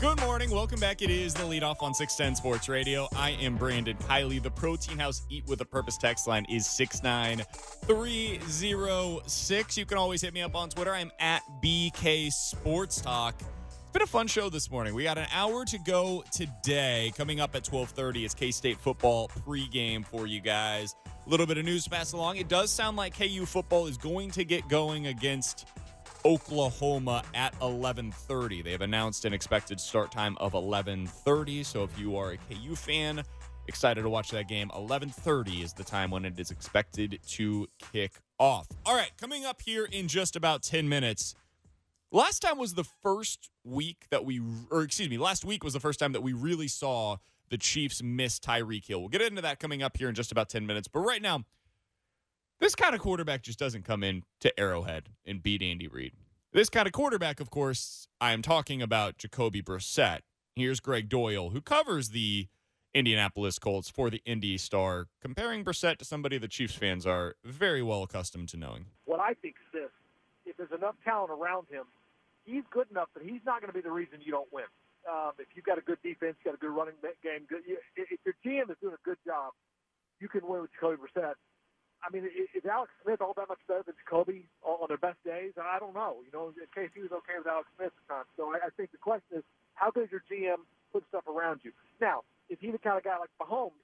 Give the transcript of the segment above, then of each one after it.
Good morning. Welcome back. It is the leadoff on 610 Sports Radio. I am Brandon Kiley. The Protein House Eat with a Purpose text line is 69306. You can always hit me up on Twitter. I'm at BK Sports Talk. It's been a fun show this morning. We got an hour to go today. Coming up at 1230 is K-State football pregame for you guys. A little bit of news to pass along. It does sound like KU football is going to get going against Oklahoma at 11:30. They have announced an expected start time of 11:30. So if you are a KU fan, excited to watch that game, 11:30 is the time when it is expected to kick off. All right, coming up here in just about 10 minutes. Last time was the first week that we, or excuse me, last week was the first time that we really saw the Chiefs miss Tyreek Hill. We'll get into that coming up here in just about 10 minutes. But right now, this kind of quarterback just doesn't come in to Arrowhead and beat Andy Reid. This kind of quarterback, of course, I am talking about Jacoby Brissett. Here's Gregg Doyel, who covers the Indianapolis Colts for the Indy Star, comparing Brissett to somebody the Chiefs fans are very well accustomed to knowing. What I think is this: if there's enough talent around him, he's good enough that he's not going to be the reason you don't win. Um, if you've got a good defense, you've got a good running game, good. If your GM is doing a good job, you can win with Jacoby Brissett. I mean, is Alex Smith all that much better than Jacoby on their best days? I don't know. You know, he was okay with Alex Smith at times. So I, think the question is, how good is your GM put stuff around you? Now, is he the kind of guy like Mahomes?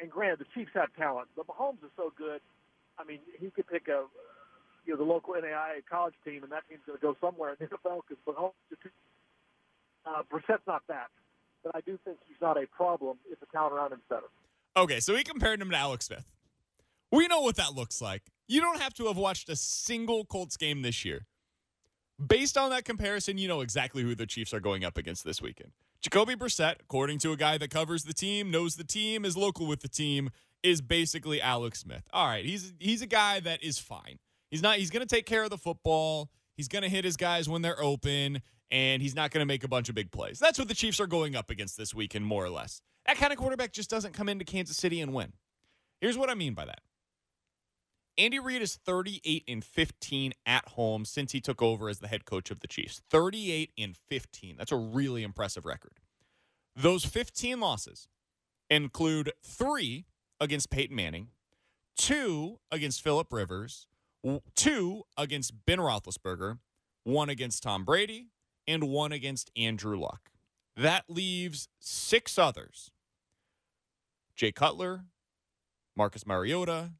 And granted, the Chiefs have talent, but Mahomes is so good. I mean, he could pick a, you know, the local NAIA college team, and that team's going to go somewhere in the NFL because Mahomes uh, Brissett's not that. But I do think he's not a problem if the talent around him's better. Okay, so he compared him to Alex Smith. We know what that looks like. You don't have to have watched a single Colts game this year. Based on that comparison, you know exactly who the Chiefs are going up against this weekend. Jacoby Brissett, according to a guy that covers the team, knows the team, is local with the team, is basically Alex Smith. All right, he's he's a guy that is fine. He's not he's going to take care of the football. He's going to hit his guys when they're open and he's not going to make a bunch of big plays. That's what the Chiefs are going up against this weekend more or less. That kind of quarterback just doesn't come into Kansas City and win. Here's what I mean by that. Andy Reid is 38 and 15 at home since he took over as the head coach of the Chiefs. 38 and 15. That's a really impressive record. Those 15 losses include three against Peyton Manning, two against Philip Rivers, two against Ben Roethlisberger, one against Tom Brady, and one against Andrew Luck. That leaves six others Jay Cutler, Marcus Mariota,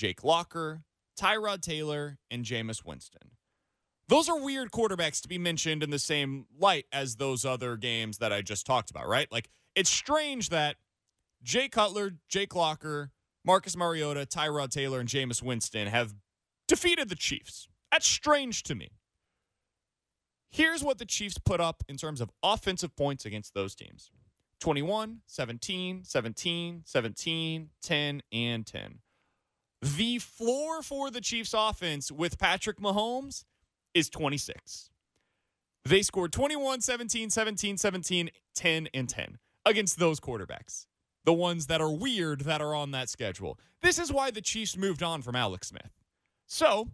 Jake Locker, Tyrod Taylor, and Jameis Winston. Those are weird quarterbacks to be mentioned in the same light as those other games that I just talked about, right? Like, it's strange that Jay Cutler, Jake Locker, Marcus Mariota, Tyrod Taylor, and Jameis Winston have defeated the Chiefs. That's strange to me. Here's what the Chiefs put up in terms of offensive points against those teams 21, 17, 17, 17, 10, and 10. The floor for the Chiefs offense with Patrick Mahomes is 26. They scored 21, 17, 17, 17, 10, and 10 against those quarterbacks. The ones that are weird that are on that schedule. This is why the Chiefs moved on from Alex Smith. So,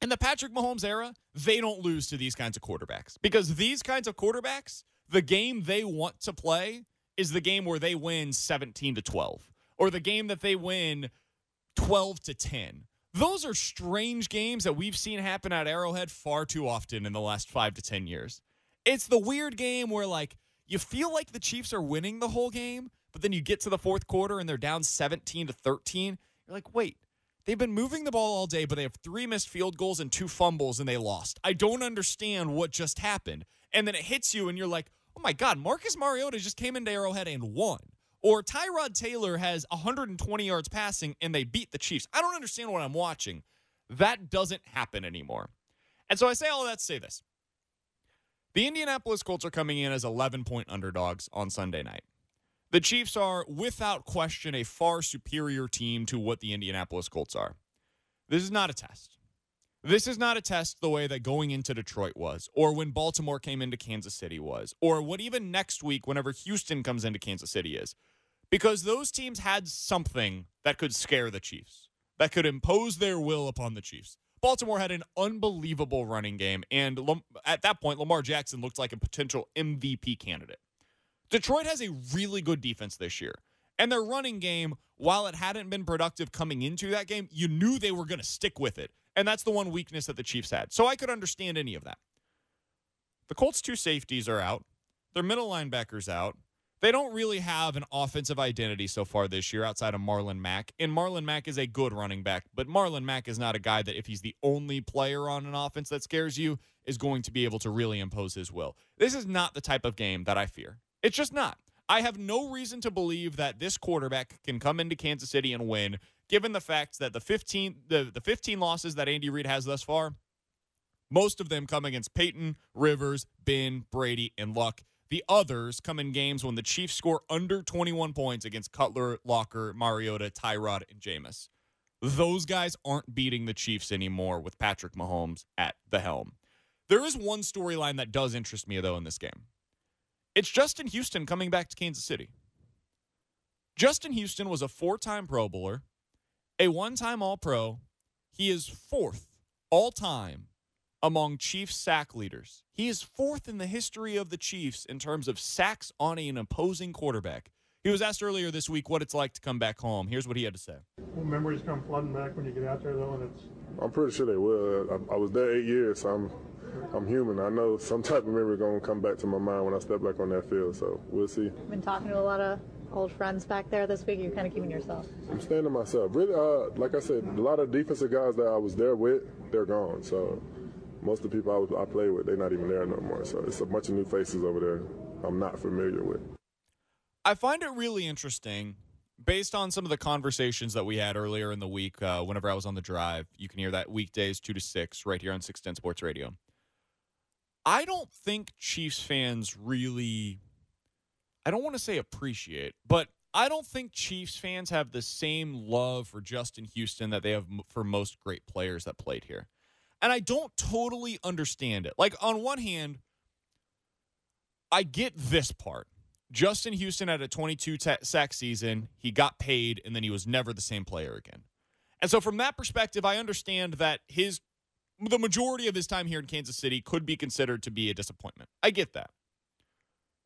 in the Patrick Mahomes era, they don't lose to these kinds of quarterbacks because these kinds of quarterbacks, the game they want to play is the game where they win 17 to 12 or the game that they win 12 to 10. Those are strange games that we've seen happen at Arrowhead far too often in the last 5 to 10 years. It's the weird game where like you feel like the Chiefs are winning the whole game, but then you get to the fourth quarter and they're down 17 to 13. You're like, "Wait, They've been moving the ball all day, but they have three missed field goals and two fumbles, and they lost. I don't understand what just happened. And then it hits you, and you're like, oh my God, Marcus Mariota just came into Arrowhead and won. Or Tyrod Taylor has 120 yards passing, and they beat the Chiefs. I don't understand what I'm watching. That doesn't happen anymore. And so I say all that to say this. The Indianapolis Colts are coming in as 11 point underdogs on Sunday night. The Chiefs are, without question, a far superior team to what the Indianapolis Colts are. This is not a test. This is not a test the way that going into Detroit was, or when Baltimore came into Kansas City was, or what even next week, whenever Houston comes into Kansas City is. Because those teams had something that could scare the Chiefs, that could impose their will upon the Chiefs. Baltimore had an unbelievable running game, and at that point, Lamar Jackson looked like a potential MVP candidate. Detroit has a really good defense this year. And their running game, while it hadn't been productive coming into that game, you knew they were going to stick with it. And that's the one weakness that the Chiefs had. So I could understand any of that. The Colts' two safeties are out, their middle linebackers out. They don't really have an offensive identity so far this year outside of Marlon Mack. And Marlon Mack is a good running back, but Marlon Mack is not a guy that, if he's the only player on an offense that scares you, is going to be able to really impose his will. This is not the type of game that I fear. It's just not. I have no reason to believe that this quarterback can come into Kansas City and win, given the fact that the 15 the, the 15 losses that Andy Reid has thus far, most of them come against Peyton, Rivers, Ben, Brady, and Luck. The others come in games when the Chiefs score under 21 points against Cutler, Locker, Mariota, Tyrod, and Jameis. Those guys aren't beating the Chiefs anymore with Patrick Mahomes at the helm. There is one storyline that does interest me, though, in this game. It's Justin Houston coming back to Kansas City. Justin Houston was a four time Pro Bowler, a one time All Pro. He is fourth all time among Chiefs sack leaders. He is fourth in the history of the Chiefs in terms of sacks on an opposing quarterback. He was asked earlier this week what it's like to come back home. Here's what he had to say. Will memories come flooding back when you get out there, though, and it's. I'm pretty sure they will. I, I was there eight years, so I'm I'm human. I know some type of memory going to come back to my mind when I step back on that field. So we'll see. Been talking to a lot of old friends back there this week. You're kind of keeping yourself. I'm staying to myself. Really, uh, like I said, a lot of defensive guys that I was there with, they're gone. So most of the people I, was, I with, they're not even there no more. So it's a bunch of new faces over there I'm not familiar with. I find it really interesting based on some of the conversations that we had earlier in the week, uh, whenever I was on the drive, you can hear that weekdays two to six right here on Six Ten Sports Radio. I don't think Chiefs fans really, I don't want to say appreciate, but I don't think Chiefs fans have the same love for Justin Houston that they have for most great players that played here. And I don't totally understand it. Like, on one hand, I get this part. Justin Houston had a 22 t- sack season. He got paid, and then he was never the same player again. And so, from that perspective, I understand that his the majority of his time here in Kansas City could be considered to be a disappointment. I get that.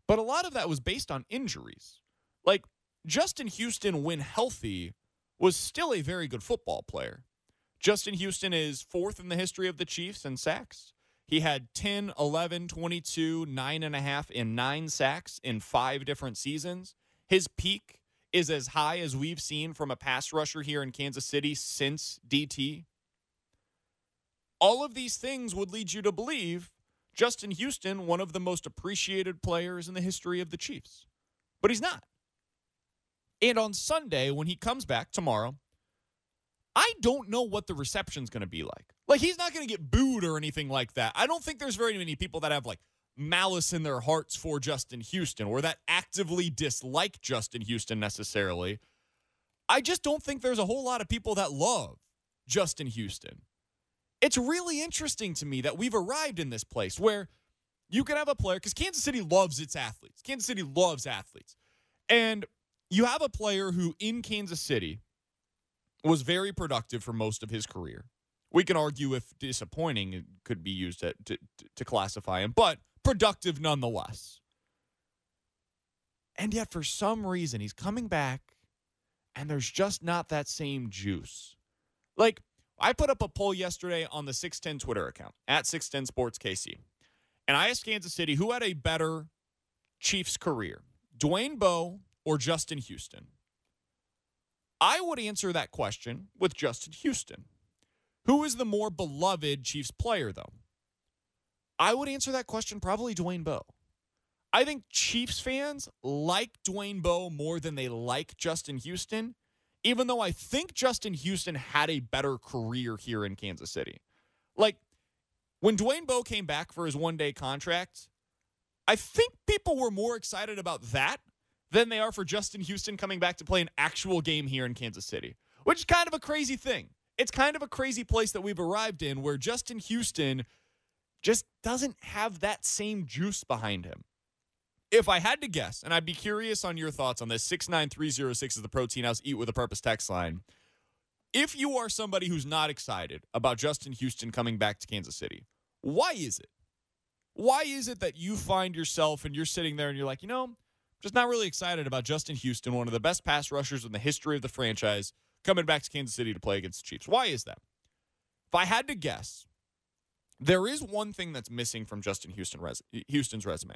But a lot of that was based on injuries. Like Justin Houston, when healthy, was still a very good football player. Justin Houston is fourth in the history of the Chiefs in sacks. He had 10, 11, 22, 9.5, and 9 sacks in five different seasons. His peak is as high as we've seen from a pass rusher here in Kansas City since DT. All of these things would lead you to believe Justin Houston, one of the most appreciated players in the history of the Chiefs. But he's not. And on Sunday, when he comes back tomorrow, I don't know what the reception's going to be like. Like, he's not going to get booed or anything like that. I don't think there's very many people that have like malice in their hearts for Justin Houston or that actively dislike Justin Houston necessarily. I just don't think there's a whole lot of people that love Justin Houston it's really interesting to me that we've arrived in this place where you can have a player because Kansas City loves its athletes. Kansas City loves athletes. And you have a player who in Kansas City was very productive for most of his career. We can argue if disappointing could be used to, to, to classify him, but productive nonetheless. And yet, for some reason, he's coming back and there's just not that same juice. Like, I put up a poll yesterday on the 610 Twitter account at 610 Sports KC. And I asked Kansas City who had a better Chiefs career, Dwayne Bowe or Justin Houston? I would answer that question with Justin Houston. Who is the more beloved Chiefs player, though? I would answer that question probably Dwayne Bowe. I think Chiefs fans like Dwayne Bowe more than they like Justin Houston even though I think Justin Houston had a better career here in Kansas City. Like when Dwayne Bowe came back for his one day contract, I think people were more excited about that than they are for Justin Houston coming back to play an actual game here in Kansas City, which is kind of a crazy thing. It's kind of a crazy place that we've arrived in where Justin Houston just doesn't have that same juice behind him. If I had to guess, and I'd be curious on your thoughts on this, 69306 is the Protein House Eat with a Purpose text line. if you are somebody who's not excited about Justin Houston coming back to Kansas City, why is it? Why is it that you find yourself and you're sitting there and you're like, you know, just not really excited about Justin Houston, one of the best pass rushers in the history of the franchise, coming back to Kansas City to play against the Chiefs? Why is that? If I had to guess, there is one thing that's missing from Justin Houston res- Houston's resume.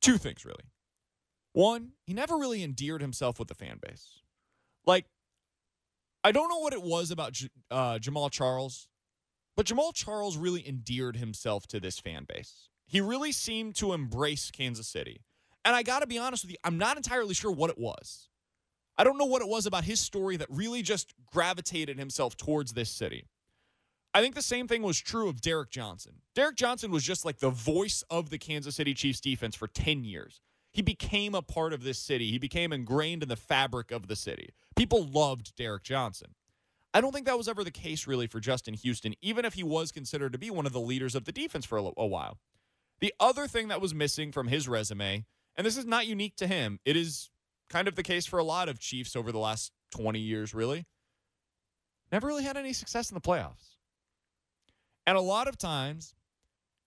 Two things, really. One, he never really endeared himself with the fan base. Like, I don't know what it was about uh, Jamaal Charles, but Jamaal Charles really endeared himself to this fan base. He really seemed to embrace Kansas City. And I got to be honest with you, I'm not entirely sure what it was. I don't know what it was about his story that really just gravitated himself towards this city. I think the same thing was true of Derrick Johnson. Derrick Johnson was just like the voice of the Kansas City Chiefs defense for 10 years. He became a part of this city. He became ingrained in the fabric of the city. People loved Derrick Johnson. I don't think that was ever the case really for Justin Houston, even if he was considered to be one of the leaders of the defense for a, a while. The other thing that was missing from his resume, and this is not unique to him, it is kind of the case for a lot of Chiefs over the last 20 years, really. Never really had any success in the playoffs. And a lot of times,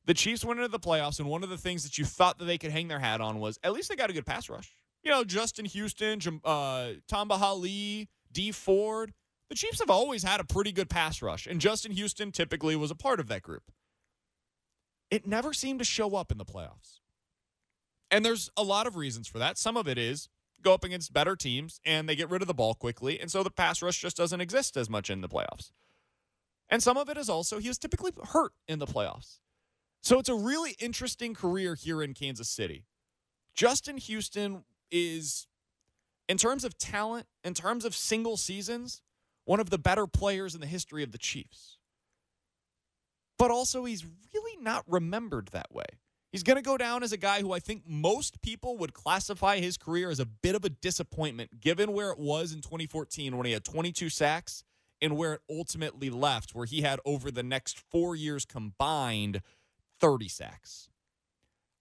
the Chiefs went into the playoffs, and one of the things that you thought that they could hang their hat on was at least they got a good pass rush. You know, Justin Houston, uh, Tamba Dee Ford. The Chiefs have always had a pretty good pass rush, and Justin Houston typically was a part of that group. It never seemed to show up in the playoffs. And there's a lot of reasons for that. Some of it is go up against better teams and they get rid of the ball quickly, and so the pass rush just doesn't exist as much in the playoffs. And some of it is also he was typically hurt in the playoffs. So it's a really interesting career here in Kansas City. Justin Houston is, in terms of talent, in terms of single seasons, one of the better players in the history of the Chiefs. But also, he's really not remembered that way. He's going to go down as a guy who I think most people would classify his career as a bit of a disappointment, given where it was in 2014 when he had 22 sacks and where it ultimately left, where he had over the next four years combined 30 sacks.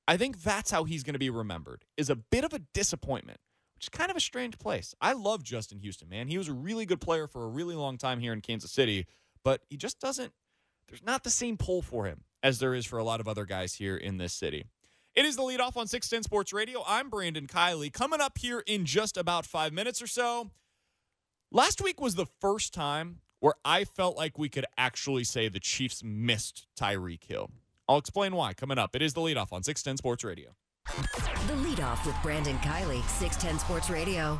I think that's how he's going to be remembered, is a bit of a disappointment, which is kind of a strange place. I love Justin Houston, man. He was a really good player for a really long time here in Kansas City, but he just doesn't, there's not the same pull for him as there is for a lot of other guys here in this city. It is the lead off on 610 Sports Radio. I'm Brandon Kiley. Coming up here in just about five minutes or so. Last week was the first time where I felt like we could actually say the Chiefs missed Tyreek Hill. I'll explain why coming up. It is the lead off on 610 Sports Radio. The lead off with Brandon Kiley, 610 Sports Radio.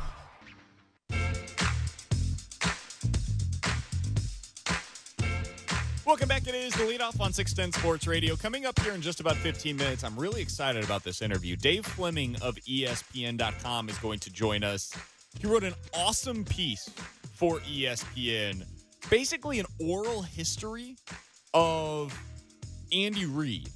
Welcome back. It is the lead off on 610 Sports Radio. Coming up here in just about 15 minutes, I'm really excited about this interview. Dave Fleming of ESPN.com is going to join us. He wrote an awesome piece for ESPN, basically an oral history of Andy Reid.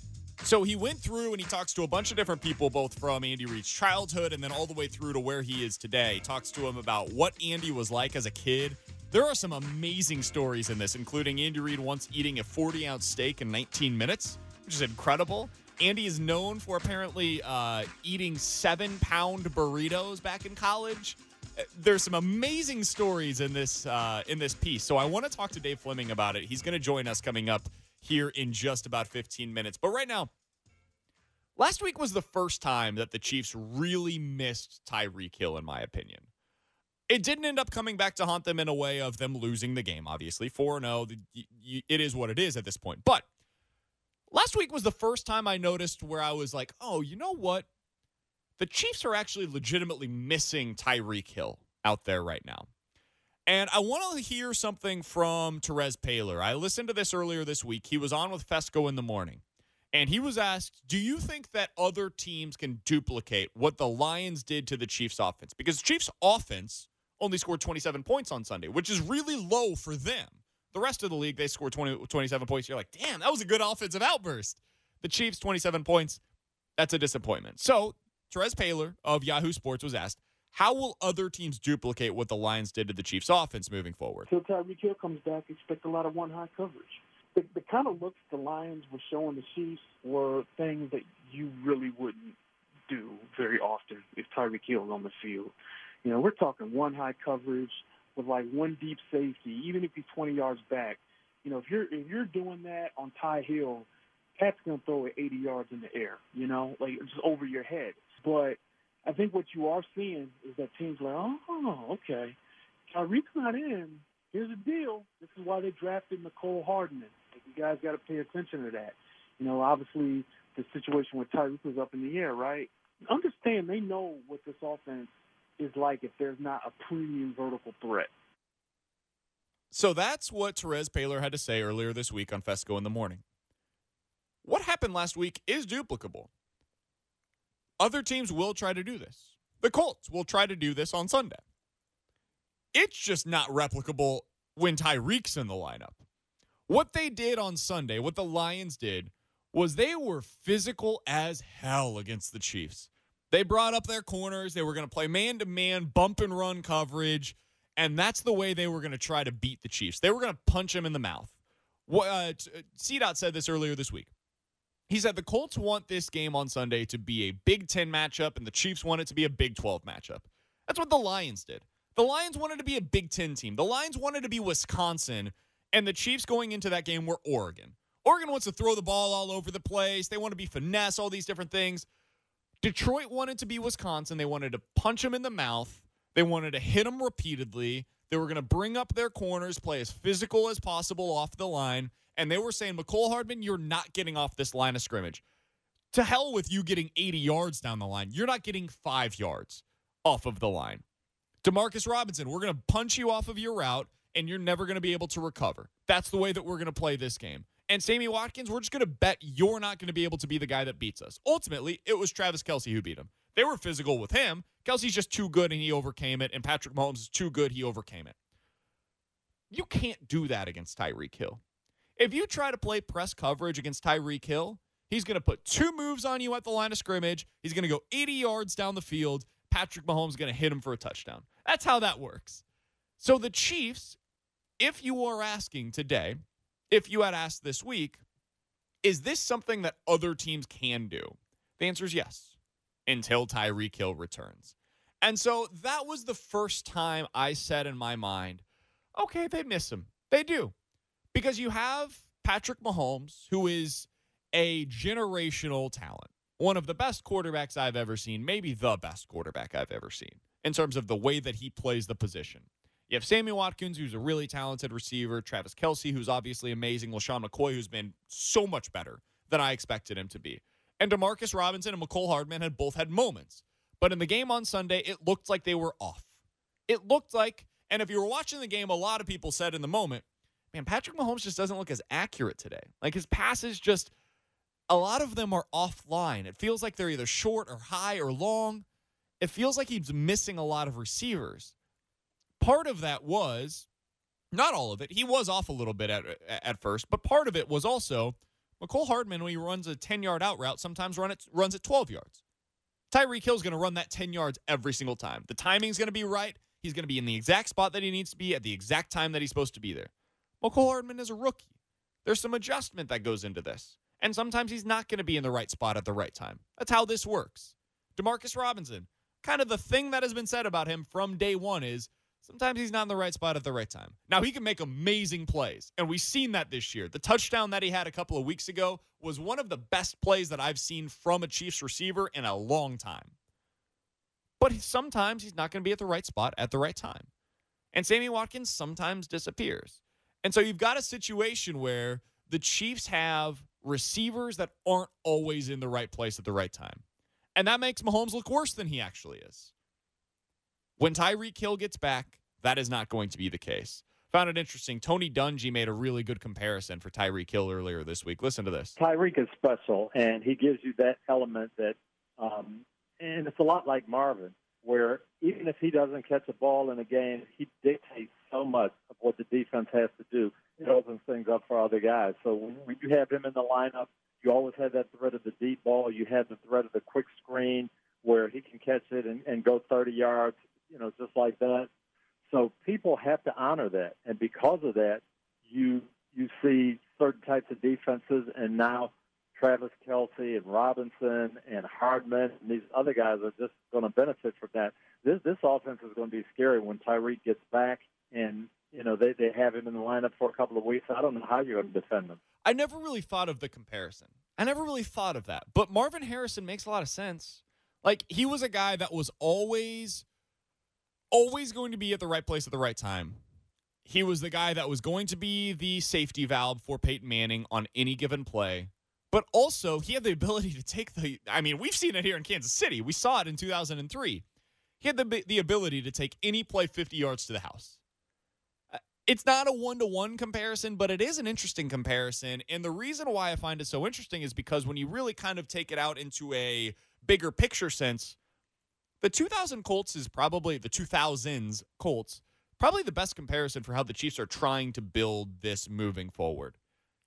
So he went through and he talks to a bunch of different people, both from Andy Reid's childhood and then all the way through to where he is today. He talks to him about what Andy was like as a kid. There are some amazing stories in this, including Andy Reid once eating a 40 ounce steak in 19 minutes, which is incredible. Andy is known for apparently uh, eating seven pound burritos back in college. Uh, There's some amazing stories in this uh, in this piece, so I want to talk to Dave Fleming about it. He's going to join us coming up here in just about 15 minutes. But right now, last week was the first time that the Chiefs really missed Tyreek Hill, in my opinion. It didn't end up coming back to haunt them in a way of them losing the game, obviously. 4 0, it is what it is at this point. But last week was the first time I noticed where I was like, oh, you know what? The Chiefs are actually legitimately missing Tyreek Hill out there right now. And I want to hear something from Terez Paylor. I listened to this earlier this week. He was on with Fescoe in the morning. And he was asked, Do you think that other teams can duplicate what the Lions did to the Chiefs offense? Because Chiefs offense only scored 27 points on Sunday, which is really low for them. The rest of the league, they scored 20, 27 points. You're like, damn, that was a good offensive outburst. The Chiefs, 27 points. That's a disappointment. So, Terez Paylor of Yahoo Sports was asked, how will other teams duplicate what the Lions did to the Chiefs offense moving forward? Until Tyreek Hill comes back, expect a lot of one high coverage. The, the kind of looks the Lions were showing the Chiefs were things that you really wouldn't do very often if Tyreek Hill on the field. You know, we're talking one high coverage, with like one deep safety, even if he's 20 yards back. You know, if you're if you're doing that on Ty Hill, Pat's gonna throw it 80 yards in the air. You know, like just over your head. But I think what you are seeing is that teams like, oh, okay, Tyreek's not in. Here's the deal. This is why they drafted Mecole Hardman. Like, you guys got to pay attention to that. You know, obviously the situation with Tyreek was up in the air, right? Understand they know what this offense is like if there's not a premium vertical threat. So that's what Terez Paylor had to say earlier this week on Fescoe in the morning. What happened last week is duplicable. Other teams will try to do this. The Colts will try to do this on Sunday. It's just not replicable when Tyreek's in the lineup. What they did on Sunday, what the Lions did, was they were physical as hell against the Chiefs. They brought up their corners. They were going to play man to man, bump and run coverage. And that's the way they were going to try to beat the Chiefs. They were going to punch them in the mouth. What, uh, CDOT said this earlier this week. He said the Colts want this game on Sunday to be a Big Ten matchup, and the Chiefs want it to be a Big 12 matchup. That's what the Lions did. The Lions wanted to be a Big Ten team. The Lions wanted to be Wisconsin, and the Chiefs going into that game were Oregon. Oregon wants to throw the ball all over the place. They want to be finesse, all these different things. Detroit wanted to be Wisconsin. They wanted to punch him in the mouth. They wanted to hit him repeatedly. They were going to bring up their corners, play as physical as possible off the line. And they were saying, Mecole Hardman, you're not getting off this line of scrimmage. To hell with you getting 80 yards down the line. You're not getting five yards off of the line. Demarcus Robinson, we're going to punch you off of your route, and you're never going to be able to recover. That's the way that we're going to play this game. And Sammy Watkins, we're just going to bet you're not going to be able to be the guy that beats us. Ultimately, it was Travis Kelce who beat him. They were physical with him. Kelce's just too good and he overcame it, and Patrick Mahomes is too good, he overcame it. You can't do that against Tyreek Hill. If you try to play press coverage against Tyreek Hill, he's going to put two moves on you at the line of scrimmage. He's going to go 80 yards down the field. Patrick Mahomes is going to hit him for a touchdown. That's how that works. So the Chiefs, if you are asking today, if you had asked this week, is this something that other teams can do? The answer is yes, until Tyreek Hill returns. And so that was the first time I said in my mind, okay, they miss him. They do. Because you have Patrick Mahomes, who is a generational talent, one of the best quarterbacks I've ever seen, maybe the best quarterback I've ever seen in terms of the way that he plays the position. You have Sammy Watkins, who's a really talented receiver, Travis Kelce, who's obviously amazing, LeSean McCoy, who's been so much better than I expected him to be. And Demarcus Robinson and Mecole Hardman had both had moments. But in the game on Sunday, it looked like they were off. It looked like, and if you were watching the game, a lot of people said in the moment, man, Patrick Mahomes just doesn't look as accurate today. Like his passes just, a lot of them are offline. It feels like they're either short or high or long. It feels like he's missing a lot of receivers part of that was not all of it. He was off a little bit at at first, but part of it was also Mecole Hardman when he runs a 10 yard out route sometimes run it runs at 12 yards. Tyreek Hill's going to run that 10 yards every single time. The timing's going to be right. He's going to be in the exact spot that he needs to be at the exact time that he's supposed to be there. Mecole Hardman is a rookie. There's some adjustment that goes into this. And sometimes he's not going to be in the right spot at the right time. That's how this works. Demarcus Robinson, kind of the thing that has been said about him from day one is Sometimes he's not in the right spot at the right time. Now, he can make amazing plays, and we've seen that this year. The touchdown that he had a couple of weeks ago was one of the best plays that I've seen from a Chiefs receiver in a long time. But sometimes he's not going to be at the right spot at the right time. And Sammy Watkins sometimes disappears. And so you've got a situation where the Chiefs have receivers that aren't always in the right place at the right time. And that makes Mahomes look worse than he actually is. When Tyreek Hill gets back, that is not going to be the case. Found it interesting. Tony Dungy made a really good comparison for Tyreek Hill earlier this week. Listen to this. Tyreek is special, and he gives you that element that, um, and it's a lot like Marvin, where even if he doesn't catch a ball in a game, he dictates so much of what the defense has to do. It opens things up for other guys. So when you have him in the lineup, you always have that threat of the deep ball. You have the threat of the quick screen where he can catch it and, and go 30 yards you know, just like that. So people have to honor that, and because of that, you you see certain types of defenses, and now Travis Kelce and Robinson and Hardman and these other guys are just going to benefit from that. This this offense is going to be scary when Tyreek gets back, and you know they they have him in the lineup for a couple of weeks. I don't know how you're going to defend them. I never really thought of the comparison. I never really thought of that. But Marvin Harrison makes a lot of sense. Like he was a guy that was always always going to be at the right place at the right time. He was the guy that was going to be the safety valve for Peyton Manning on any given play. But also, he had the ability to take the I mean, we've seen it here in Kansas City. We saw it in 2003. He had the the ability to take any play 50 yards to the house. Uh, It's not a one to one comparison, but it is an interesting comparison. And the reason why I find it so interesting is because when you really kind of take it out into a bigger picture sense, the 2000 Colts is probably the 2000s Colts, probably the best comparison for how the Chiefs are trying to build this moving forward.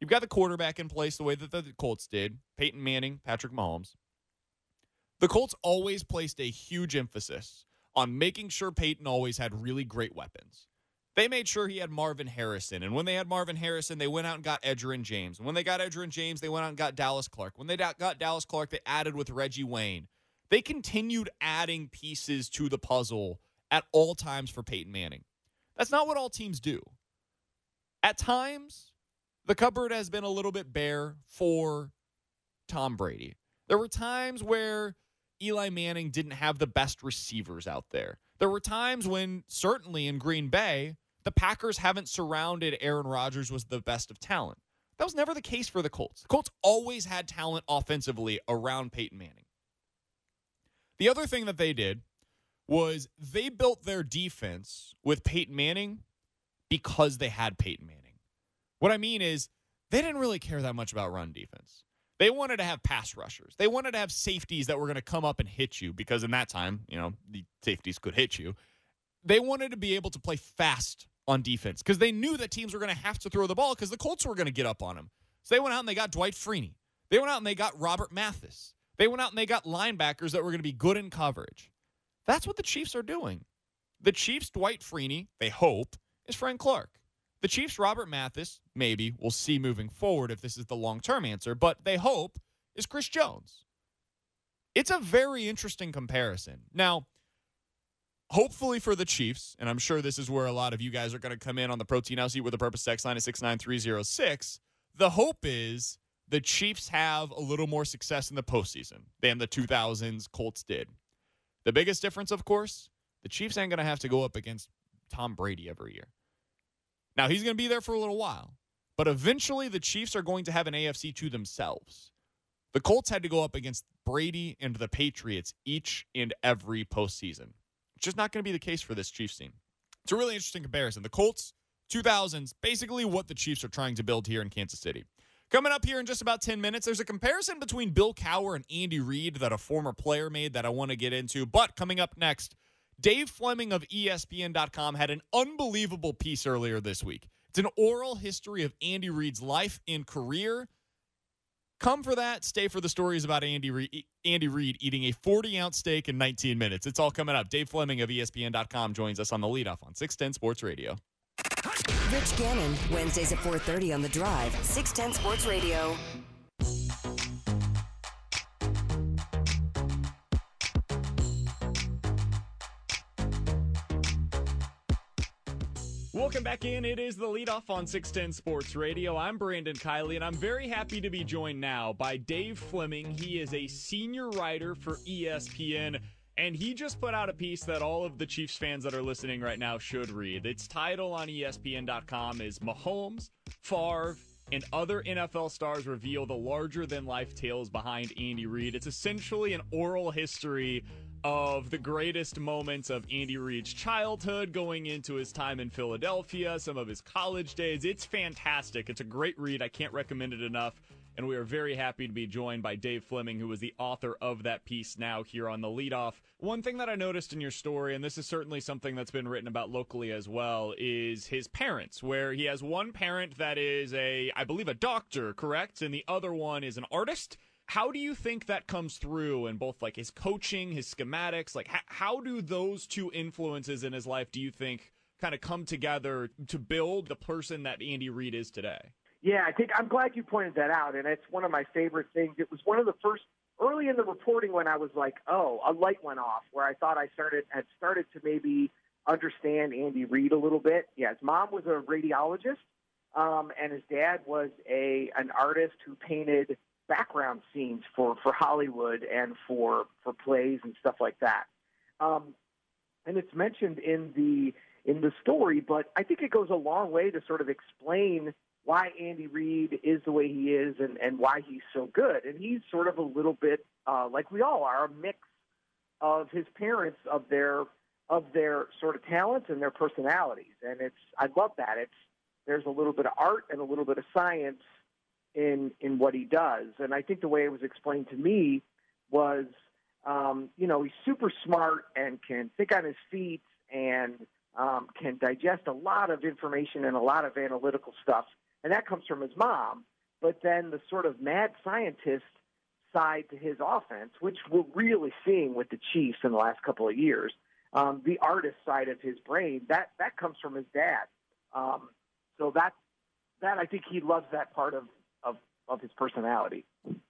You've got the quarterback in place the way that the Colts did Peyton Manning, Patrick Mahomes. The Colts always placed a huge emphasis on making sure Peyton always had really great weapons. They made sure he had Marvin Harrison. And when they had Marvin Harrison, they went out and got Edgerrin James. And when they got Edgerrin James, they went out and got Dallas Clark. When they got Dallas Clark, they added with Reggie Wayne. They continued adding pieces to the puzzle at all times for Peyton Manning. That's not what all teams do. At times, the cupboard has been a little bit bare for Tom Brady. There were times where Eli Manning didn't have the best receivers out there. There were times when, certainly in Green Bay, the Packers haven't surrounded Aaron Rodgers with the best of talent. That was never the case for the Colts. The Colts always had talent offensively around Peyton Manning. The other thing that they did was they built their defense with Peyton Manning because they had Peyton Manning. What I mean is, they didn't really care that much about run defense. They wanted to have pass rushers. They wanted to have safeties that were going to come up and hit you because in that time, you know, the safeties could hit you. They wanted to be able to play fast on defense because they knew that teams were going to have to throw the ball because the Colts were going to get up on them. So they went out and they got Dwight Freeney. They went out and they got Robert Mathis. They went out and they got linebackers that were going to be good in coverage. That's what the Chiefs are doing. The Chiefs' Dwight Freeney, they hope, is Frank Clark. The Chiefs' Robert Mathis, maybe, we'll see moving forward if this is the long term answer, but they hope is Chris Jones. It's a very interesting comparison. Now, hopefully for the Chiefs, and I'm sure this is where a lot of you guys are going to come in on the Protein House Eat with a Purpose text line at 69306. The hope is the Chiefs have a little more success in the postseason than the 2000s Colts did. The biggest difference, of course, the Chiefs ain't going to have to go up against Tom Brady every year. Now, he's going to be there for a little while, but eventually the Chiefs are going to have an AFC to themselves. The Colts had to go up against Brady and the Patriots each and every postseason. It's just not going to be the case for this Chiefs team. It's a really interesting comparison. The Colts, 2000s, basically what the Chiefs are trying to build here in Kansas City. Coming up here in just about 10 minutes, there's a comparison between Bill Cowher and Andy Reid that a former player made that I want to get into. But coming up next, Dave Fleming of ESPN.com had an unbelievable piece earlier this week. It's an oral history of Andy Reid's life and career. Come for that. Stay for the stories about Andy Reid, Andy Reid eating a 40 ounce steak in 19 minutes. It's all coming up. Dave Fleming of ESPN.com joins us on the leadoff on 610 Sports Radio. Rich Gannon, Wednesdays at 4:30 on the Drive, 610 Sports Radio. Welcome back in. It is the leadoff on 610 Sports Radio. I'm Brandon Kiley, and I'm very happy to be joined now by Dave Fleming. He is a senior writer for ESPN, and he just put out a piece that all of the Chiefs fans that are listening right now should read. Its title on ESPN.com is Mahomes, Favre, and other NFL stars reveal the larger than life tales behind Andy Reid. It's essentially an oral history of the greatest moments of Andy Reid's childhood going into his time in Philadelphia, some of his college days. It's fantastic. It's a great read. I can't recommend it enough. And we are very happy to be joined by Dave Fleming, who was the author of that piece now here on the leadoff. One thing that I noticed in your story, and this is certainly something that's been written about locally as well, is his parents, where he has one parent that is a, I believe, a doctor, correct? And the other one is an artist. How do you think that comes through in both like his coaching, his schematics? Like, h- how do those two influences in his life, do you think, kind of come together to build the person that Andy Reid is today? Yeah, I think I'm glad you pointed that out, and it's one of my favorite things. It was one of the first early in the reporting when I was like, oh, a light went off where I thought I started had started to maybe understand Andy Reid a little bit. Yeah, his mom was a radiologist, um, and his dad was a an artist who painted background scenes for for Hollywood and for for plays and stuff like that. Um, and it's mentioned in the in the story, but I think it goes a long way to sort of explain why Andy Reid is the way he is and, and why he's so good. And he's sort of a little bit uh, like we all are, a mix of his parents, of their of their sort of talents and their personalities. And it's I love that. It's there's a little bit of art and a little bit of science in in what he does. And I think the way it was explained to me was, um, you know, he's super smart and can think on his feet and um, can digest a lot of information and a lot of analytical stuff, and that comes from his mom. But then the sort of mad scientist side to his offense, which we're really seeing with the Chiefs in the last couple of years, um, the artist side of his brain, that that comes from his dad. Um, so that that I think he loves that part of of, of his personality.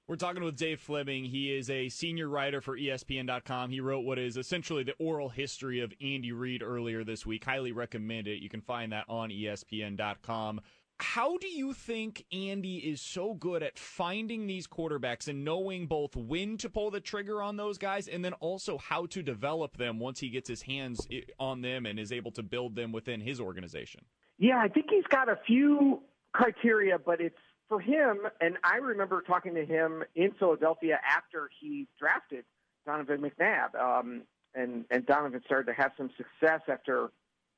We're talking with Dave Fleming. He is a senior writer for ESPN.com. He wrote what is essentially the oral history of Andy Reid earlier this week. Highly recommend it. You can find that on ESPN.com. How do you think Andy is so good at finding these quarterbacks and knowing both when to pull the trigger on those guys and then also how to develop them once he gets his hands on them and is able to build them within his organization? Yeah, I think he's got a few criteria, but it's for him, and I remember talking to him in Philadelphia after he drafted Donovan McNabb, um, and and Donovan started to have some success after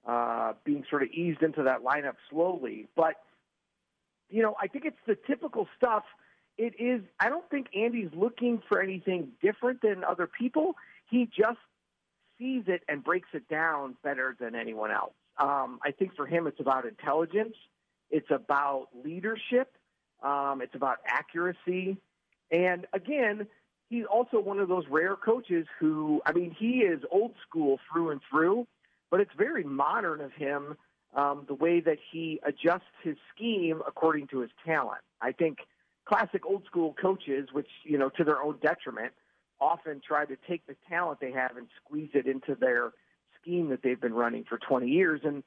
uh, being sort of eased into that lineup slowly. But you know, I think it's the typical stuff. It is. I don't think Andy's looking for anything different than other people. He just sees it and breaks it down better than anyone else. Um, I think for him, it's about intelligence. It's about leadership um, it's about accuracy. And again, he's also one of those rare coaches who, I mean, he is old school through and through, but it's very modern of him um, the way that he adjusts his scheme according to his talent. I think classic old school coaches, which, you know, to their own detriment, often try to take the talent they have and squeeze it into their scheme that they've been running for 20 years. And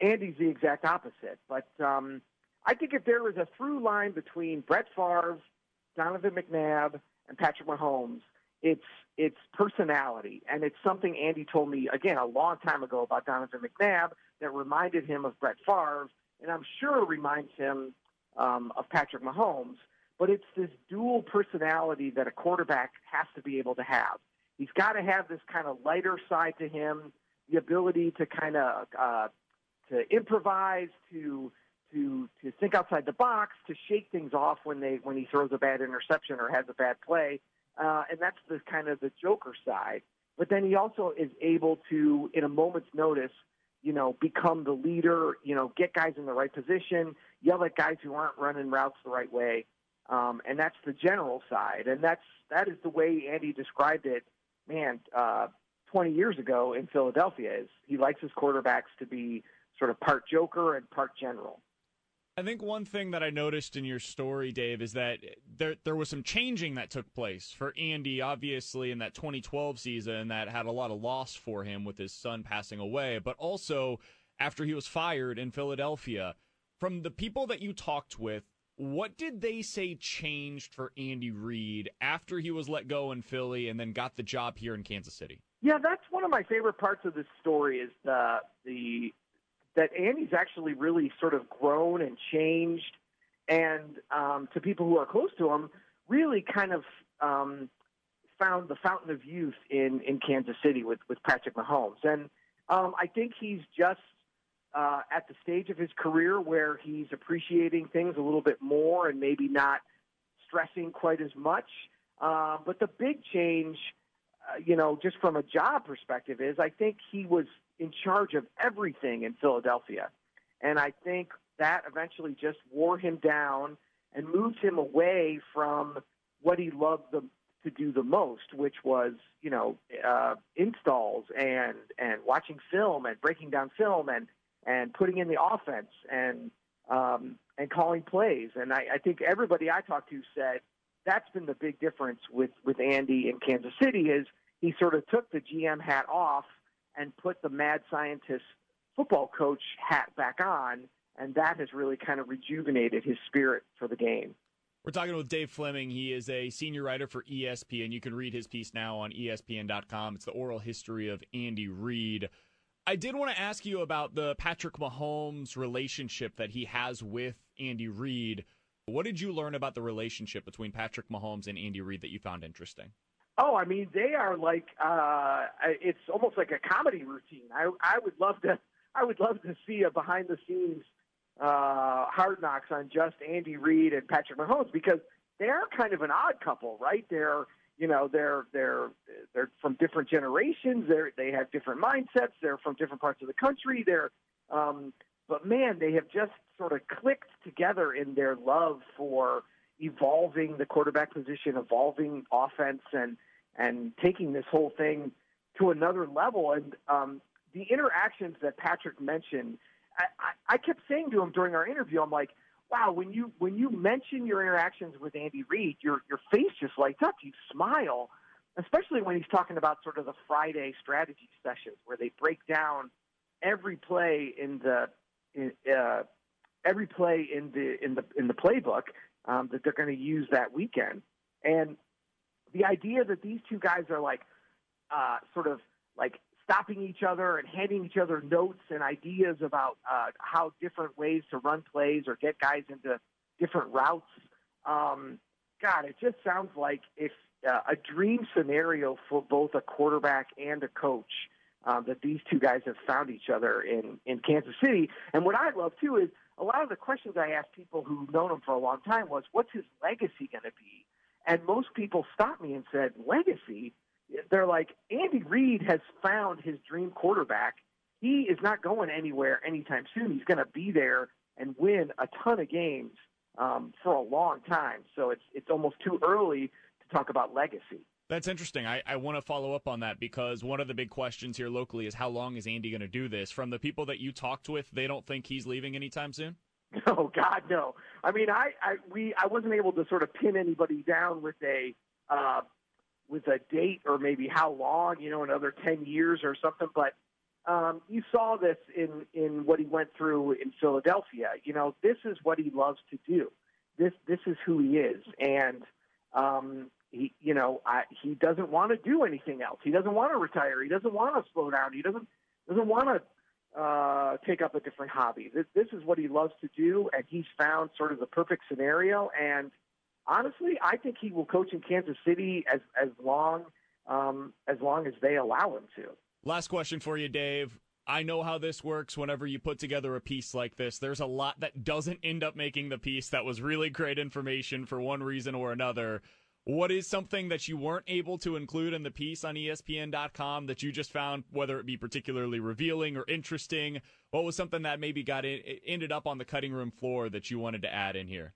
Andy's the exact opposite. But, um, I think if there was a through line between Brett Favre, Donovan McNabb, and Patrick Mahomes, it's it's personality, and it's something Andy told me again a long time ago about Donovan McNabb that reminded him of Brett Favre, and I'm sure reminds him um, of Patrick Mahomes. But it's this dual personality that a quarterback has to be able to have. He's got to have this kind of lighter side to him, the ability to kind of uh, to improvise, to to to think outside the box, to shake things off when they when he throws a bad interception or has a bad play, uh, and that's the kind of the Joker side. But then he also is able to, in a moment's notice, you know, become the leader. You know, get guys in the right position, yell at guys who aren't running routes the right way, um, and that's the general side. And that's that is the way Andy described it. Man, uh, 20 years ago in Philadelphia, is he likes his quarterbacks to be sort of part Joker and part general. I think one thing that I noticed in your story, Dave, is that there there was some changing that took place for Andy, obviously in that 2012 season that had a lot of loss for him with his son passing away, but also after he was fired in Philadelphia. From the people that you talked with, what did they say changed for Andy Reid after he was let go in Philly and then got the job here in Kansas City? Yeah, that's one of my favorite parts of this story is the the that Andy's actually really sort of grown and changed, and um, to people who are close to him, really kind of um, found the fountain of youth in in Kansas City with with Patrick Mahomes, and um, I think he's just uh, at the stage of his career where he's appreciating things a little bit more and maybe not stressing quite as much. Uh, but the big change, uh, you know, just from a job perspective, is I think he was in charge of everything in Philadelphia. And I think that eventually just wore him down and moved him away from what he loved the, to do the most, which was, you know, uh, installs and, and watching film and breaking down film and, and putting in the offense and, um, and calling plays. And I, I think everybody I talked to said that's been the big difference with, with Andy in Kansas City is he sort of took the GM hat off and put the mad scientist football coach hat back on, and that has really kind of rejuvenated his spirit for the game. We're talking with Dave Fleming. He is a senior writer for ESPN. You can read his piece now on ESPN.com. It's the oral history of Andy Reid. I did want to ask you about the Patrick Mahomes relationship that he has with Andy Reid. What did you learn about the relationship between Patrick Mahomes and Andy Reid that you found interesting? Oh, I mean, they are like uh, it's almost like a comedy routine. I I would love to I would love to see a behind the scenes uh, hard knocks on just Andy Reid and Patrick Mahomes because they are kind of an odd couple, right? They're you know they're they're they're from different generations. They they have different mindsets. They're from different parts of the country. They're um, but man, they have just sort of clicked together in their love for evolving the quarterback position, evolving offense, and and taking this whole thing to another level. And um, the interactions that Patrick mentioned, I, I, I kept saying to him during our interview, I'm like, wow, when you when you mention your interactions with Andy Reid, your your face just lights up. You smile, especially when he's talking about sort of the Friday strategy sessions where they break down every play in the uh, every play in the in the in the playbook um, that they're going to use that weekend. And the idea that these two guys are like uh, sort of like stopping each other and handing each other notes and ideas about uh, how different ways to run plays or get guys into different routes. Um, God, it just sounds like if uh, a dream scenario for both a quarterback and a coach. Um, that these two guys have found each other in in Kansas City, and what I love too is a lot of the questions I asked people who've known him for a long time was, "What's his legacy going to be?" And most people stopped me and said, "Legacy." they're like Andy Reid has found his dream quarterback. He is not going anywhere anytime soon. He's going to be there and win a ton of games um, for a long time. So it's it's almost too early to talk about legacy. That's interesting. I, I want to follow up on that because one of the big questions here locally is how long is Andy going to do this? From the people that you talked with, they don't think he's leaving anytime soon. Oh God, no. I mean, I, I we I wasn't able to sort of pin anybody down with a uh, with a date or maybe how long, you know, another 10 years or something. But um, you saw this in, in what he went through in Philadelphia. You know, this is what he loves to do. This, this is who he is. And, um, he, you know, I, he doesn't want to do anything else. He doesn't want to retire. He doesn't want to slow down. He doesn't, doesn't want to uh, take up a different hobby. This, this is what he loves to do. And he's found sort of the perfect scenario. And, honestly, I think he will coach in Kansas City as as long um, as long as they allow him to. Last question for you, Dave. I know how this works whenever you put together a piece like this. There's a lot that doesn't end up making the piece that was really great information for one reason or another. What is something that you weren't able to include in the piece on ESPN.com that you just found, whether it be particularly revealing or interesting? What was something that maybe got in, ended up on the cutting room floor that you wanted to add in here?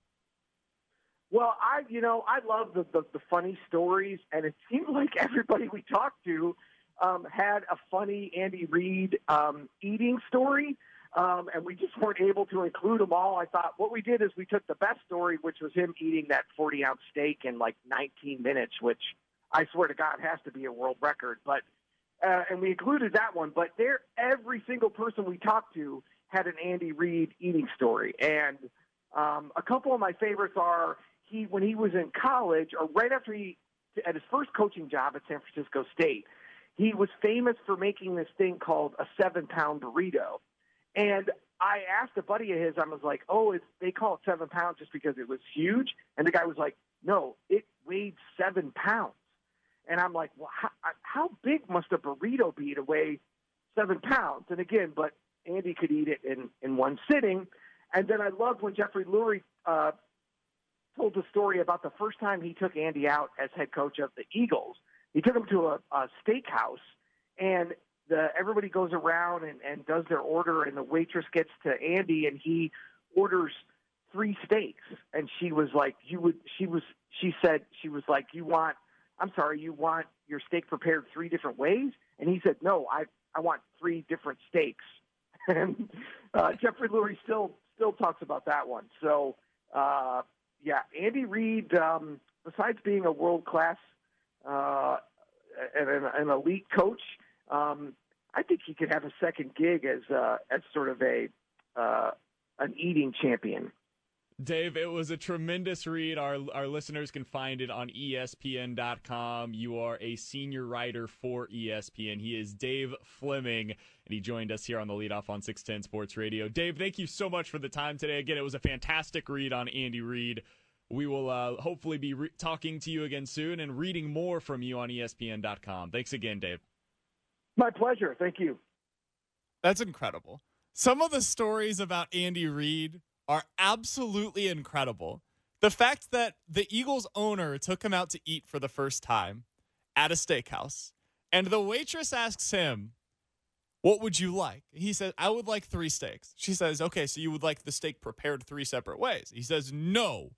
Well, I, you know, I love the, the, the funny stories, and it seemed like everybody we talked to um, had a funny Andy Reid um, eating story, um, and we just weren't able to include them all. I thought what we did is we took the best story, which was him eating that 40 ounce steak in like 19 minutes, which I swear to God has to be a world record. But uh, and we included that one. But there, every single person we talked to had an Andy Reid eating story, and um, a couple of my favorites are he when he was in college or right after he at his first coaching job at San Francisco State, he was famous for making this thing called a seven pound burrito. And I asked a buddy of his, I was like, "Oh, it's they call it seven pounds just because it was huge." And the guy was like, "No, it weighed seven pounds." And I'm like, "Well, how, how big must a burrito be to weigh seven pounds?" And again, but Andy could eat it in in one sitting. And then I loved when Jeffrey Lurie uh, told the story about the first time he took Andy out as head coach of the Eagles. He took him to a, a steakhouse, and the everybody goes around and, and does their order, and the waitress gets to Andy, and he orders three steaks, and she was like, "You would." She was. She said she was like, "You want." I'm sorry, you want your steak prepared three different ways? And he said, no, I I want three different steaks. and uh, Jeffrey Lurie still still talks about that one. So uh, yeah, Andy Reid, um, besides being a world class uh, and an, an elite coach, um, I think he could have a second gig as uh, as sort of a uh, an eating champion. Dave, it was a tremendous read. Our our listeners can find it on ESPN.com. You are a senior writer for ESPN. He is Dave Fleming, and he joined us here on the leadoff on 610 Sports Radio. Dave, thank you so much for the time today. Again, it was a fantastic read on Andy Reid. We will uh, hopefully be re- talking to you again soon and reading more from you on ESPN.com. Thanks again, Dave. My pleasure. Thank you. That's incredible. Some of the stories about Andy Reid are absolutely incredible. The fact that the Eagles owner took him out to eat for the first time at a steakhouse, and the waitress asks him, What would you like? He says, I would like three steaks. She says, Okay, so you would like the steak prepared three separate ways. He says, No,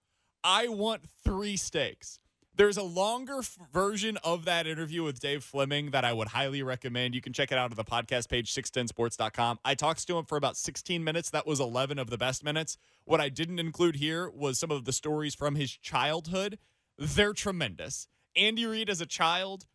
I want three steaks. There's a longer f- version of that interview with Dave Fleming that I would highly recommend. You can check it out on the podcast page, 610sports.com. I talked to him for about 16 minutes. That was 11 of the best minutes. What I didn't include here was some of the stories from his childhood. They're tremendous. Andy Reid as a child,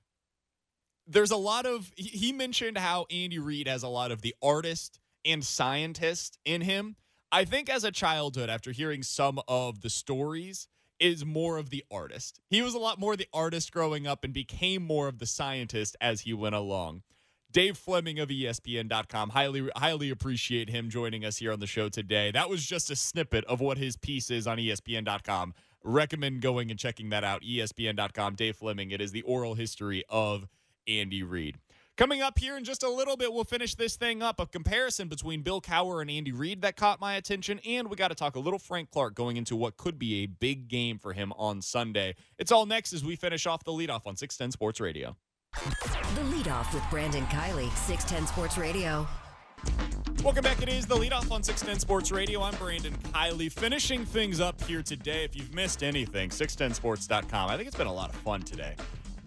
there's a lot of, he mentioned how Andy Reid has a lot of the artist and scientist in him. I think as a childhood, after hearing some of the stories, is more of the artist. He was a lot more the artist growing up and became more of the scientist as he went along. Dave Fleming of ESPN.com. Highly, highly appreciate him joining us here on the show today. That was just a snippet of what his piece is on ESPN.com. Recommend going and checking that out. ESPN.com. Dave Fleming. It is the oral history of Andy Reid. Coming up here in just a little bit, we'll finish this thing up. A comparison between Bill Cowher and Andy Reid that caught my attention. And we got to talk a little Frank Clark going into what could be a big game for him on Sunday. It's all next as we finish off the leadoff on 610 Sports Radio. The leadoff with Brandon Kiley, 610 Sports Radio. Welcome back. It is the leadoff on 610 Sports Radio. I'm Brandon Kiley, finishing things up here today. If you've missed anything, 610sports.com. I think it's been a lot of fun today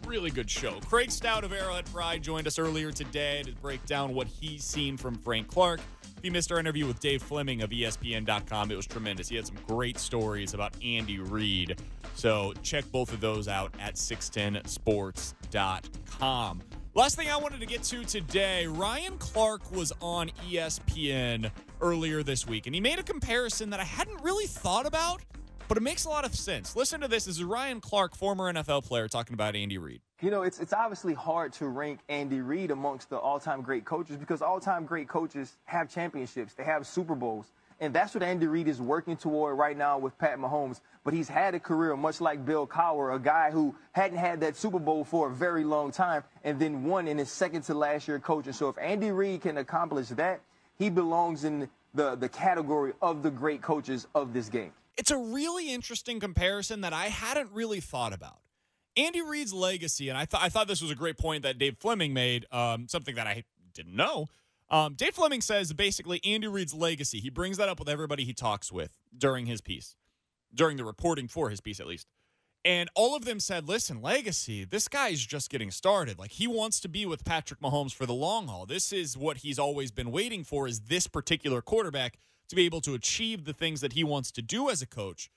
really good show. Craig Stout of Arrowhead Pride joined us earlier today to break down what he's seen from Frank Clark. If you missed our interview with Dave Fleming of ESPN.com, it was tremendous. He had some great stories about Andy Reid. So check both of those out at 610sports.com. Last thing I wanted to get to today Ryan Clark was on ESPN earlier this week, and he made a comparison that I hadn't really thought about but it makes a lot of sense. Listen to this. This is Ryan Clark, former NFL player, talking about Andy Reid. You know, it's, it's obviously hard to rank Andy Reid amongst the all time great coaches because all time great coaches have championships, they have Super Bowls. And that's what Andy Reid is working toward right now with Pat Mahomes. But he's had a career much like Bill Cowher, a guy who hadn't had that Super Bowl for a very long time and then won in his second to last year coaching. So if Andy Reid can accomplish that, he belongs in the, the category of the great coaches of this game. It's a really interesting comparison that I hadn't really thought about. Andy Reid's legacy, and I thought I thought this was a great point that Dave Fleming made, um, something that I didn't know. Um, Dave Fleming says basically Andy Reid's legacy. He brings that up with everybody he talks with during his piece, during the reporting for his piece at least. And all of them said, listen, legacy, this guy's just getting started. Like he wants to be with Patrick Mahomes for the long haul. This is what he's always been waiting for is this particular quarterback to be able to achieve the things that he wants to do as a coach.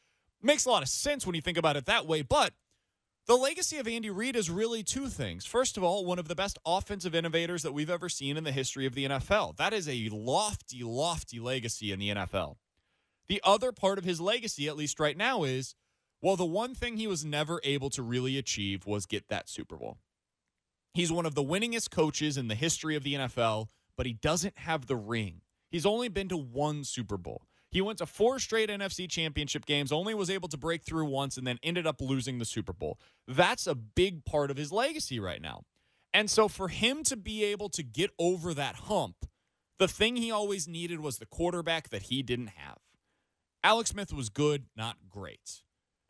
Makes a lot of sense when you think about it that way, but the legacy of Andy Reid is really two things. First of all, one of the best offensive innovators that we've ever seen in the history of the NFL. That is a lofty, lofty legacy in the NFL. The other part of his legacy, at least right now, is well, the one thing he was never able to really achieve was get that Super Bowl. He's one of the winningest coaches in the history of the NFL, but he doesn't have the ring. He's only been to one Super Bowl. He went to four straight NFC championship games, only was able to break through once, and then ended up losing the Super Bowl. That's a big part of his legacy right now. And so for him to be able to get over that hump, the thing he always needed was the quarterback that he didn't have. Alex Smith was good, not great.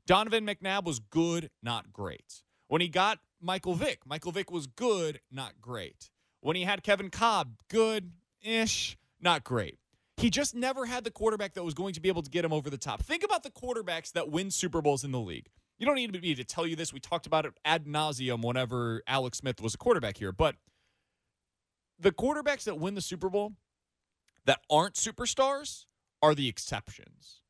Donovan McNabb was good, not great. When he got Michael Vick, Michael Vick was good, not great. When he had Kevin Kolb, good ish not great. He just never had the quarterback that was going to be able to get him over the top. Think about the quarterbacks that win Super Bowls in the league. You don't need me to tell you this. We talked about it ad nauseum whenever Alex Smith was a quarterback here. But the quarterbacks that win the Super Bowl that aren't superstars are the exceptions.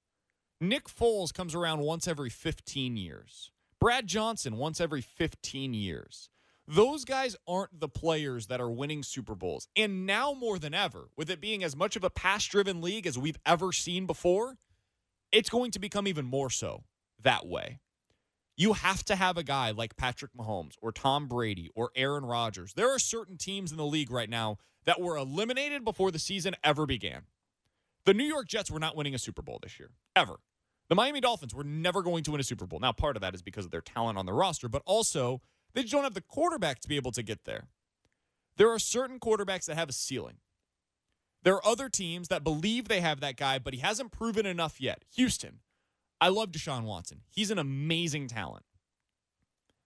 Nick Foles comes around once every 15 years. Brad Johnson once every 15 years. Those guys aren't the players that are winning Super Bowls. And now more than ever, with it being as much of a pass driven league as we've ever seen before, it's going to become even more so that way. You have to have a guy like Patrick Mahomes or Tom Brady or Aaron Rodgers. There are certain teams in the league right now that were eliminated before the season ever began. The New York Jets were not winning a Super Bowl this year, ever. The Miami Dolphins were never going to win a Super Bowl. Now, part of that is because of their talent on the roster, but also they just don't have the quarterback to be able to get there. There are certain quarterbacks that have a ceiling. There are other teams that believe they have that guy, but he hasn't proven enough yet. Houston, I love Deshaun Watson. He's an amazing talent.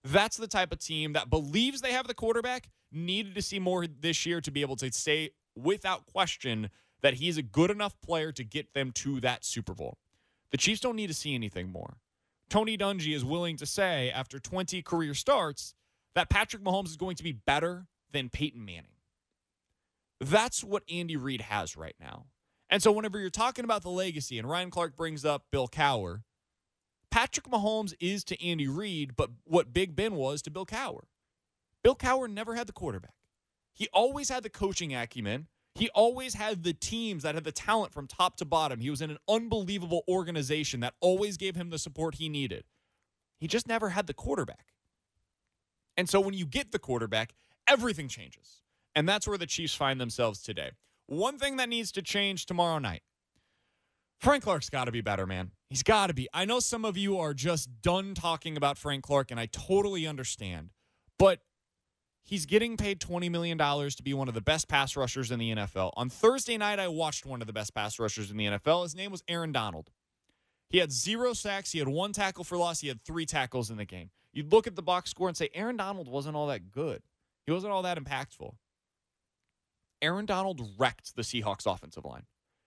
That's the type of team that believes they have the quarterback, needed to see more this year to be able to say without question that he's a good enough player to get them to that Super Bowl. The Chiefs don't need to see anything more. Tony Dungy is willing to say after 20 career starts that Patrick Mahomes is going to be better than Peyton Manning. That's what Andy Reid has right now. And so, whenever you're talking about the legacy, and Ryan Clark brings up Bill Cowher, Patrick Mahomes is to Andy Reid, but what Big Ben was to Bill Cowher. Bill Cowher never had the quarterback. He always had the coaching acumen. He always had the teams that had the talent from top to bottom. He was in an unbelievable organization that always gave him the support he needed. He just never had the quarterback. And so when you get the quarterback, everything changes. And that's where the Chiefs find themselves today. One thing that needs to change tomorrow night Frank Clark's got to be better, man. He's got to be. I know some of you are just done talking about Frank Clark, and I totally understand. But he's getting paid $20 million to be one of the best pass rushers in the NFL. On Thursday night, I watched one of the best pass rushers in the NFL. His name was Aaron Donald. He had zero sacks. He had one tackle for loss. He had three tackles in the game. You'd look at the box score and say, Aaron Donald wasn't all that good. He wasn't all that impactful. Aaron Donald wrecked the Seahawks offensive line.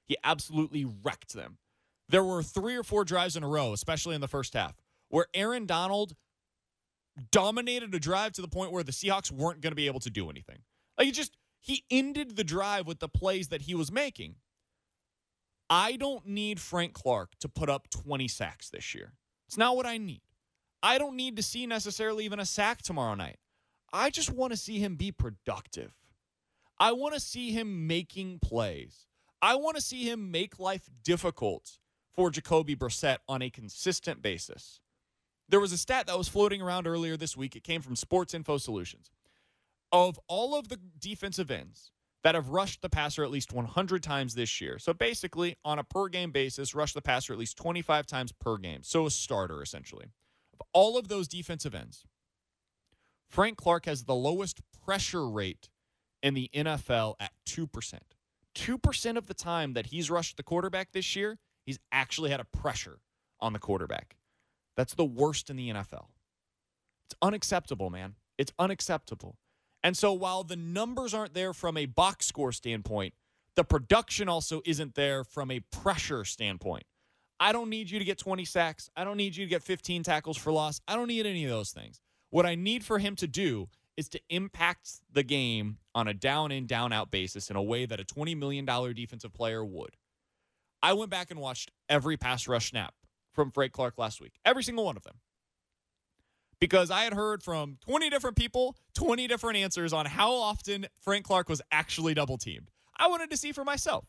He absolutely wrecked them. There were three or four drives in a row, especially in the first half, where Aaron Donald dominated a drive to the point where the Seahawks weren't going to be able to do anything. Like he just he ended the drive with the plays that he was making. I don't need Frank Clark to put up 20 sacks this year. It's not what I need. I don't need to see necessarily even a sack tomorrow night. I just want to see him be productive. I want to see him making plays. I want to see him make life difficult for Jacoby Brissett on a consistent basis. There was a stat that was floating around earlier this week. It came from Sports Info Solutions. Of all of the defensive ends that have rushed the passer at least 100 times this year, so basically on a per game basis, rush the passer at least 25 times per game. So a starter, essentially. Of all of those defensive ends, Frank Clark has the lowest pressure rate in the NFL at 2%. 2% of the time that he's rushed the quarterback this year, he's actually had a pressure on the quarterback. That's the worst in the NFL. It's unacceptable, man. It's unacceptable. And so while the numbers aren't there from a box score standpoint, the production also isn't there from a pressure standpoint. I don't need you to get 20 sacks. I don't need you to get 15 tackles for loss. I don't need any of those things. What I need for him to do is to impact the game on a down in, down out basis in a way that a $20 million defensive player would. I went back and watched every pass rush snap from Frank Clark last week, every single one of them. Because I had heard from 20 different people, 20 different answers on how often Frank Clark was actually double teamed. I wanted to see for myself.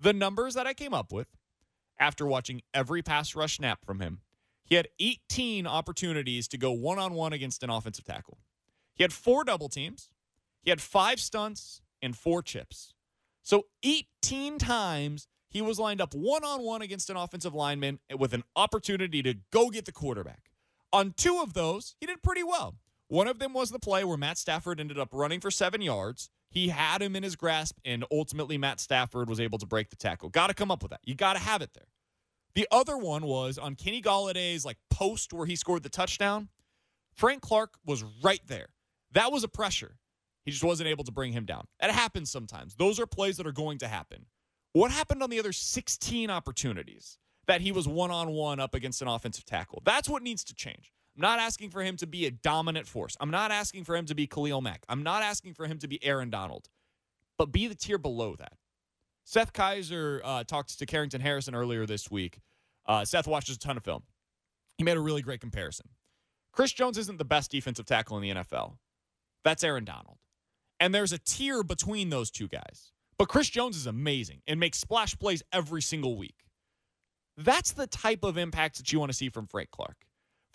The numbers that I came up with after watching every pass rush snap from him, he had 18 opportunities to go one on one against an offensive tackle. He had four double teams, he had five stunts, and four chips. So 18 times he was lined up one on one against an offensive lineman with an opportunity to go get the quarterback. On two of those, he did pretty well. One of them was the play where Matt Stafford ended up running for seven yards. He had him in his grasp, and ultimately Matt Stafford was able to break the tackle. Got to come up with that. You got to have it there. The other one was on Kenny Golladay's like post where he scored the touchdown. Frank Clark was right there. That was a pressure. He just wasn't able to bring him down. That happens sometimes. Those are plays that are going to happen. What happened on the other 16 opportunities that he was one on one up against an offensive tackle? That's what needs to change. I'm not asking for him to be a dominant force. I'm not asking for him to be Khalil Mack. I'm not asking for him to be Aaron Donald, but be the tier below that. Seth Keysor uh, talked to Carrington Harrison earlier this week. Uh, Seth watches a ton of film. He made a really great comparison. Chris Jones isn't the best defensive tackle in the NFL, That's Aaron Donald. And there's a tier between those two guys. But Chris Jones is amazing and makes splash plays every single week. That's the type of impact that you want to see from Frank Clark.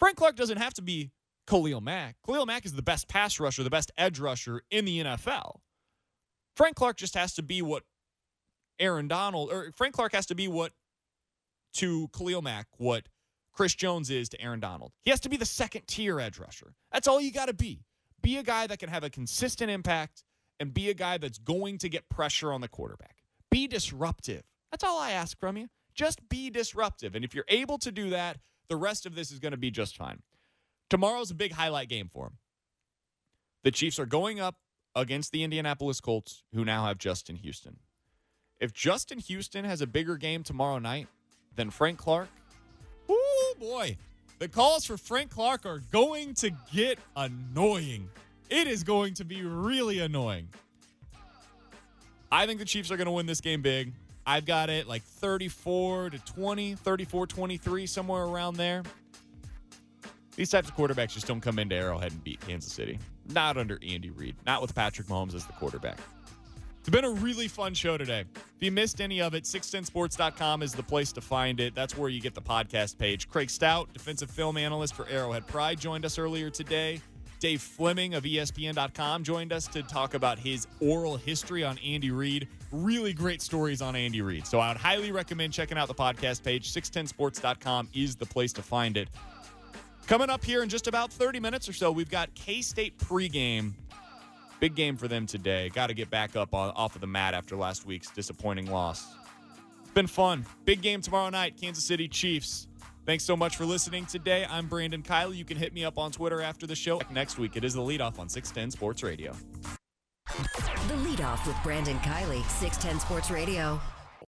Frank Clark doesn't have to be Khalil Mack. Khalil Mack is the best pass rusher, the best edge rusher in the NFL. Frank Clark just has to be what Aaron Donald, or Frank Clark has to be what to Khalil Mack, what Chris Jones is to Aaron Donald. He has to be the second tier edge rusher. That's all you got to be. Be a guy that can have a consistent impact and be a guy that's going to get pressure on the quarterback. Be disruptive. That's all I ask from you. Just be disruptive. And if you're able to do that, the rest of this is going to be just fine. Tomorrow's a big highlight game for him. The Chiefs are going up against the Indianapolis Colts, who now have Justin Houston. If Justin Houston has a bigger game tomorrow night than Frank Clark, oh boy, the calls for Frank Clark are going to get annoying. It is going to be really annoying. I think the Chiefs are going to win this game big. I've got it like 34 to 20, 34 23, somewhere around there. These types of quarterbacks just don't come into Arrowhead and beat Kansas City. Not under Andy Reid, not with Patrick Mahomes as the quarterback. It's been a really fun show today. If you missed any of it, 610sports.com is the place to find it. That's where you get the podcast page. Craig Stout, defensive film analyst for Arrowhead Pride, joined us earlier today. Dave Fleming of ESPN.com joined us to talk about his oral history on Andy Reid. Really great stories on Andy Reid. So I would highly recommend checking out the podcast page. 610sports.com is the place to find it. Coming up here in just about 30 minutes or so, we've got K State pregame. Big game for them today. Got to get back up on, off of the mat after last week's disappointing loss. It's been fun. Big game tomorrow night, Kansas City Chiefs. Thanks so much for listening today. I'm Brandon Kiley. You can hit me up on Twitter after the show. Next week, it is the leadoff on 610 Sports Radio. The leadoff with Brandon Kiley, 610 Sports Radio.